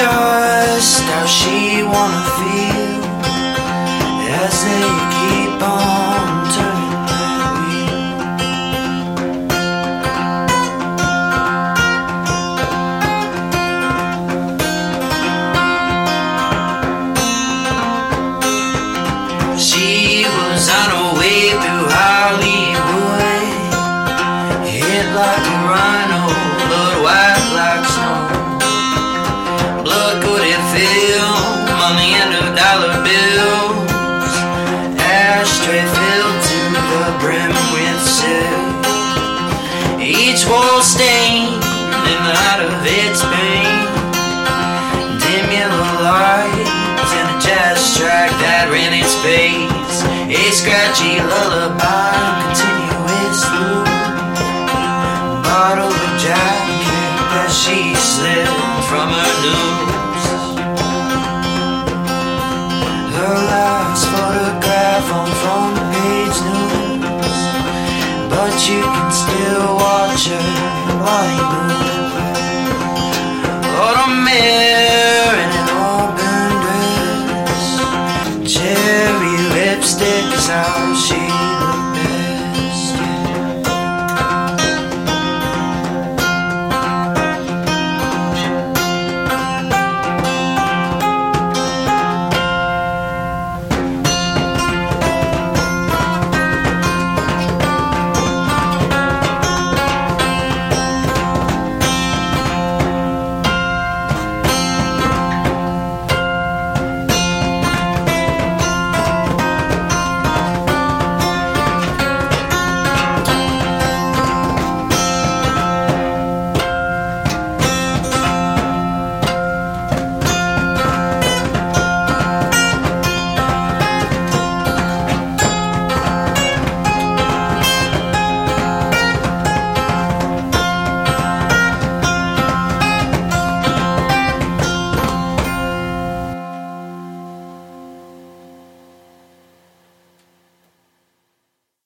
just how she wanna feel as they keep on turning that wheel. She was on her way through Hollywood, of its pain. Dim yellow lights and a jazz track that ran its face. A scratchy lullaby, continuous loop. Bottle of jacket that she slipped from her noose. Her last photograph on front page news. But you can still watch her while you move. Autumn air in an. Cherry lipstick is out